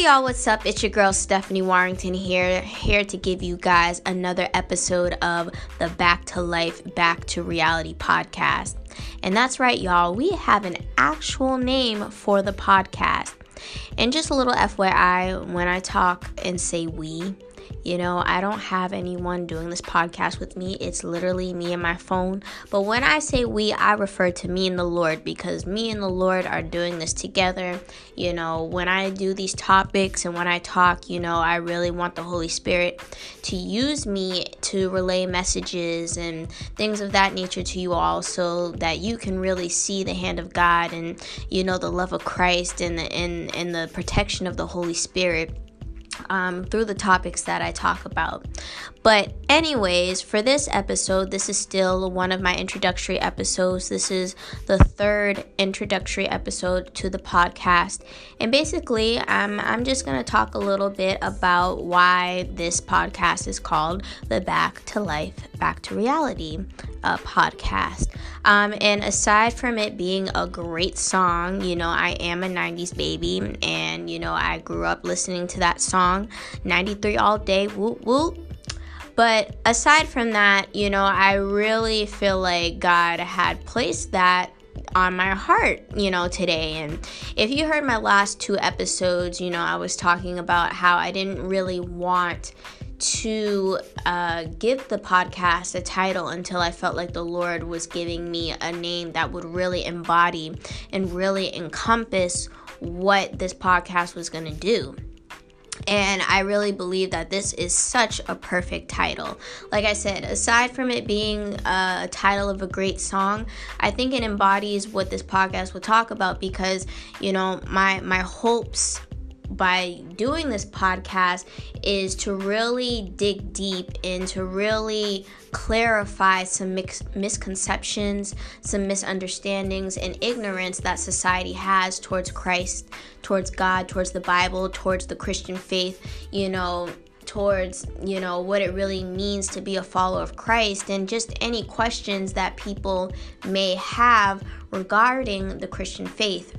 Y'all, what's up? It's your girl Stephanie Warrington here, here to give you guys another episode of the Back to Life, Back to Reality podcast. And that's right, y'all, we have an actual name for the podcast. And just a little FYI, when I talk and say we, you know, I don't have anyone doing this podcast with me. It's literally me and my phone. But when I say we, I refer to me and the Lord because me and the Lord are doing this together. You know, when I do these topics and when I talk, you know, I really want the Holy Spirit to use me to relay messages and things of that nature to you all so that you can really see the hand of God and, you know, the love of Christ and the, and, and the protection of the Holy Spirit um, through the topics that I talk about. But, anyways, for this episode, this is still one of my introductory episodes. This is the third introductory episode to the podcast. And basically, um, I'm just going to talk a little bit about why this podcast is called the Back to Life, Back to Reality uh, podcast. Um, and aside from it being a great song, you know, I am a 90s baby and, you know, I grew up listening to that song 93 all day, whoop whoop. But aside from that, you know, I really feel like God had placed that on my heart, you know, today. And if you heard my last two episodes, you know, I was talking about how I didn't really want to uh, give the podcast a title until I felt like the Lord was giving me a name that would really embody and really encompass what this podcast was going to do. And I really believe that this is such a perfect title. Like I said, aside from it being a title of a great song, I think it embodies what this podcast will talk about because, you know, my my hopes by doing this podcast is to really dig deep and to really clarify some mix- misconceptions, some misunderstandings, and ignorance that society has towards Christ, towards God, towards the Bible, towards the Christian faith, you know, towards you know what it really means to be a follower of Christ and just any questions that people may have regarding the Christian faith.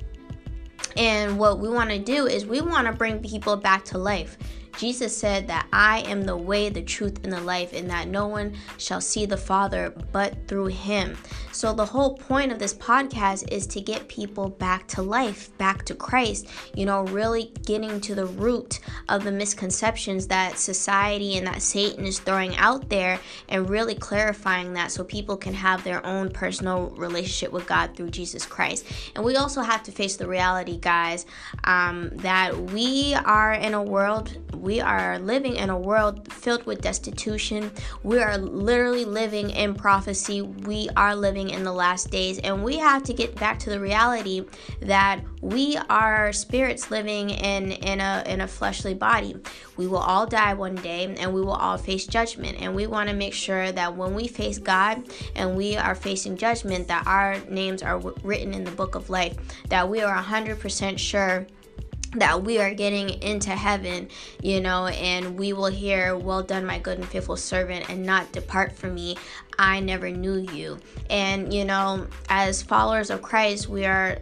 And what we want to do is we want to bring people back to life. Jesus said that I am the way, the truth, and the life, and that no one shall see the Father but through him. So, the whole point of this podcast is to get people back to life, back to Christ, you know, really getting to the root of the misconceptions that society and that Satan is throwing out there and really clarifying that so people can have their own personal relationship with God through Jesus Christ. And we also have to face the reality, guys, um, that we are in a world we are living in a world filled with destitution. We are literally living in prophecy. We are living in the last days, and we have to get back to the reality that we are spirits living in in a in a fleshly body. We will all die one day, and we will all face judgment. And we want to make sure that when we face God and we are facing judgment, that our names are written in the book of life. That we are 100% sure that we are getting into heaven, you know, and we will hear, Well done, my good and faithful servant, and not depart from me. I never knew you. And, you know, as followers of Christ, we are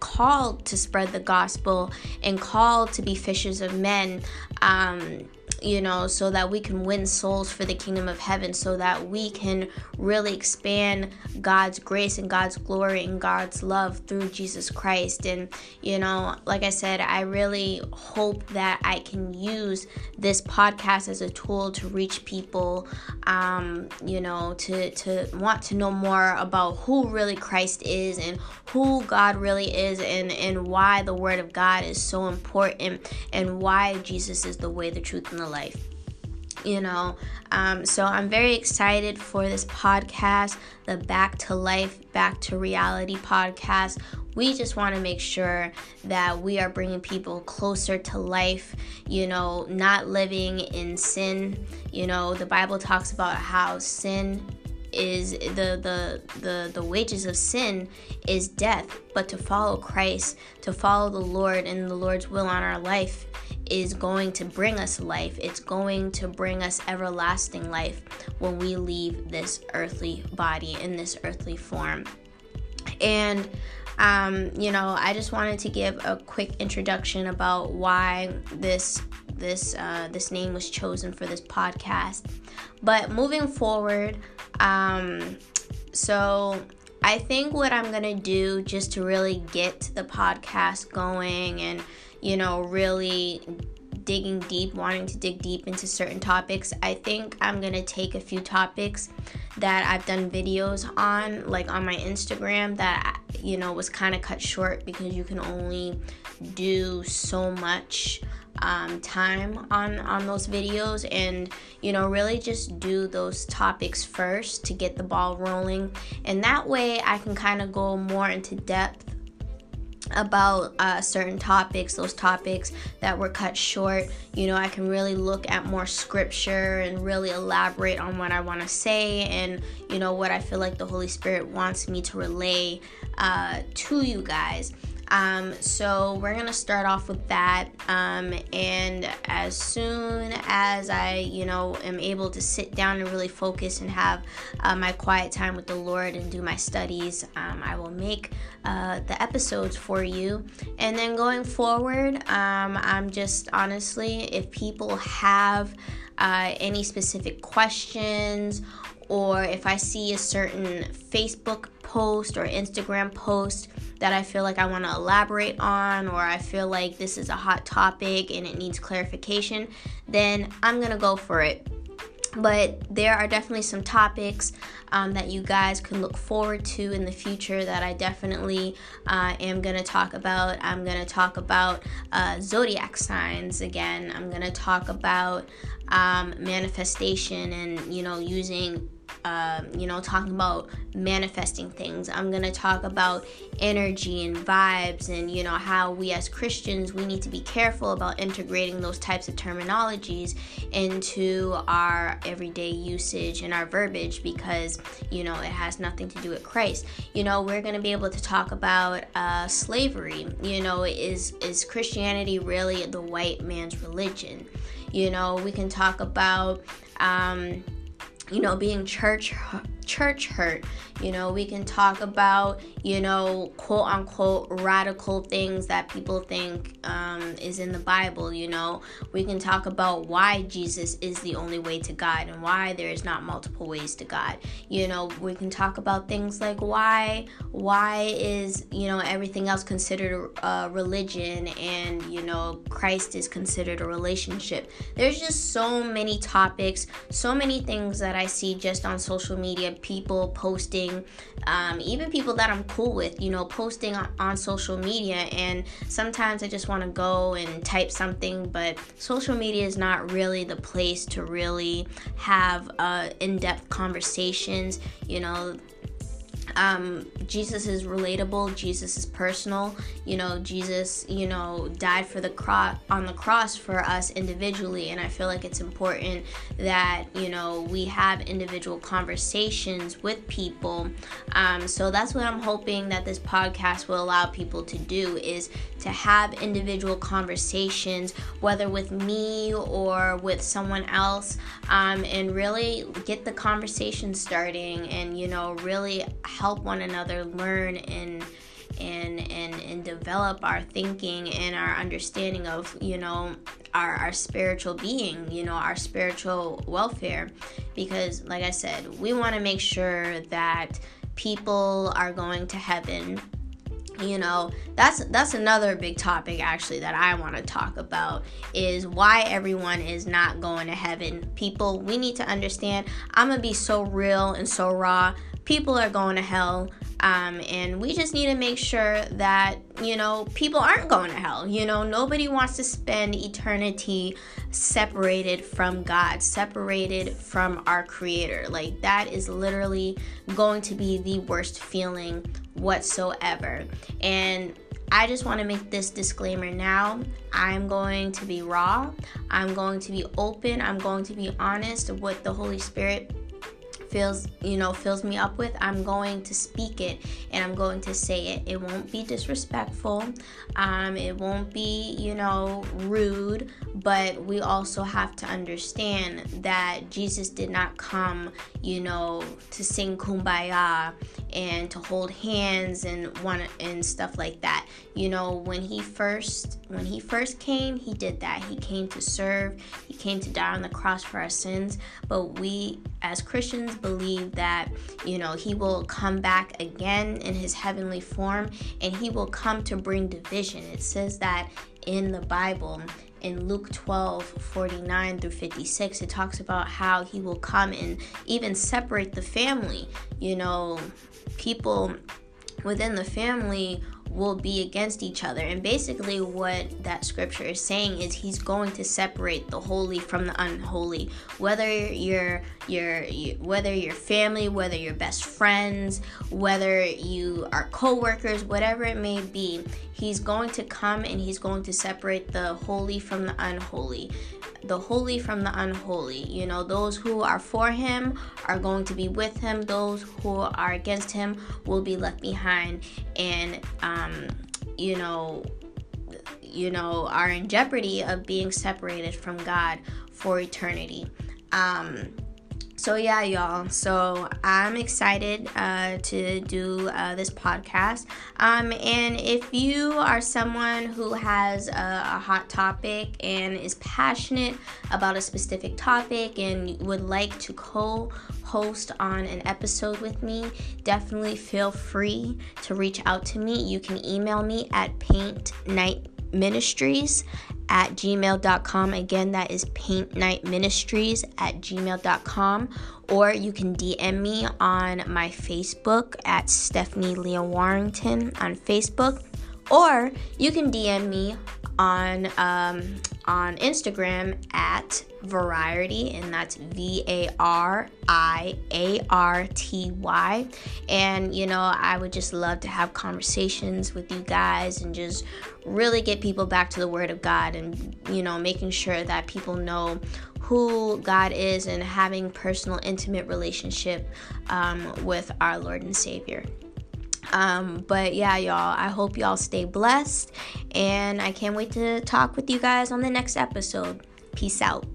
called to spread the gospel and called to be fishers of men. Um, you know, so that we can win souls for the kingdom of heaven, so that we can really expand God's grace and God's glory and God's love through Jesus Christ. And, you know, like I said, I really hope that I can use this podcast as a tool to reach people, um, you know, to, to want to know more about who really Christ is and who God really is and, and why the Word of God is so important and why Jesus is the way, the truth, and the life you know. Um, so I'm very excited for this podcast, the Back to Life, Back to Reality podcast. We just want to make sure that we are bringing people closer to life, you know, not living in sin. You know, the Bible talks about how sin is the the the the wages of sin is death but to follow Christ to follow the Lord and the Lord's will on our life is going to bring us life it's going to bring us everlasting life when we leave this earthly body in this earthly form and um, you know, I just wanted to give a quick introduction about why this this uh, this name was chosen for this podcast. But moving forward, um, so I think what I'm gonna do just to really get the podcast going and you know really digging deep, wanting to dig deep into certain topics, I think I'm gonna take a few topics that I've done videos on, like on my Instagram, that you know was kind of cut short because you can only do so much um, time on on those videos and you know really just do those topics first to get the ball rolling. And that way i can kind of go more into depth about uh, certain topics, those topics that were cut short. You know, I can really look at more scripture and really elaborate on what I want to say and, you know, what I feel like the Holy Spirit wants me to relay uh, to you guys. Um, so we're gonna start off with that. Um, and as soon as I, you know, am able to sit down and really focus and have uh, my quiet time with the Lord and do my studies, um, I will make uh, the episodes for you. And then going forward, um, I'm just honestly, if people have uh, any specific questions or if I see a certain Facebook post or Instagram post that I feel like I want to elaborate on, or I feel like this is a hot topic and it needs clarification, then I'm going to go for it. But there are definitely some topics um, that you guys can look forward to in the future that I definitely uh, am going to talk about. I'm going to talk about uh, zodiac signs again. I'm going to talk about um, manifestation and, you know, using um, you know, talking about manifesting things. I'm going to talk about energy and vibes and, you know, how we as Christians, we need to be careful about integrating those types of terminologies into our everyday usage and our verbiage because, you know, it has nothing to do with Christ. You know, we're going to be able to talk about uh, slavery. You know, is, is Christianity really the white man's religion? You know, we can talk about, um, you know, being church church hurt. You know, we can talk about, you know, quote unquote radical things that people think um, is in the Bible. You know, we can talk about why Jesus is the only way to God and why there is not multiple ways to God. You know, we can talk about things like why why is you know everything else considered a religion and you know Christ is considered a relationship. There's just so many topics, so many things that I see just on social media people posting, um, even people that I'm cool with, you know, posting on, on social media. And sometimes I just want to go and type something, but social media is not really the place to really have uh, in depth conversations. You know, um, Jesus is relatable. Jesus is personal. You know, Jesus, you know, died for the cross on the cross for us individually, and I feel like it's important that you know we have individual conversations with people. Um, so that's what I'm hoping that this podcast will allow people to do is to have individual conversations, whether with me or with someone else, um, and really get the conversation starting, and you know, really help one another learn and and and and develop our thinking and our understanding of you know our our spiritual being you know our spiritual welfare. Because like i said we want to make sure that people are going to heaven you know that's that's another big topic actually that i want to talk about is why everyone is not going to heaven people we need to understand i'm gonna be so real and so raw people are going to hell. Um, and we just need to make sure that, you know, people aren't going to hell. You know, nobody wants to spend eternity separated from God, separated from our Creator. Like, that is literally going to be the worst feeling whatsoever. And I just want to make this disclaimer now. I'm going to be raw. I'm going to be open. I'm going to be honest with the Holy Spirit fills you know fills me up with i'm going to speak it and i'm going to say it. It won't be disrespectful. Um, it won't be you know rude but we also have to understand that Jesus did not come, you know, to sing kumbaya and to hold hands and one and stuff like that. You know, when he first when he first came, he did that. He came to serve. He came to die on the cross for our sins. But we as Christians believe that, you know, he will come back again in his heavenly form and he will come to bring division. It says that in the Bible in Luke 12 49 through 56, it talks about how he will come and even separate the family. You know, people within the family will be against each other. And basically, what that scripture is saying is he's going to separate the holy from the unholy. Whether you're your whether your family, whether you're best friends, whether you are co-workers, whatever it may be, he's going to come and he's going to separate the holy from the unholy the holy from the unholy. You know, those who are for him are going to be with him, those who are against him will be left behind and um, you know you know are in jeopardy of being separated from God for eternity. Um, so yeah y'all. So i'm excited uh, to do uh, this podcast. Um, and if you are someone who has a, a, hot topic and is passionate about a specific topic and would like to co-host on an episode with me definitely feel free to reach out to me. You can email me at paint night ministries at gmail.com. Again, that is paint night ministries at gmail.com. Or you can DM me on my Facebook at Stephanie Leah Warrington on Facebook. Or you can DM me on um, on Instagram at Variarty, and that's V A R I A R T Y. And you know, I would just love to have conversations with you guys and just really get people back to the Word of God and you know, making sure that people know who God is and having personal, intimate relationship um, with our Lord and Savior. Um, but yeah, y'all, I hope y'all stay blessed, and I can't wait to talk with you guys on the next episode. Peace out.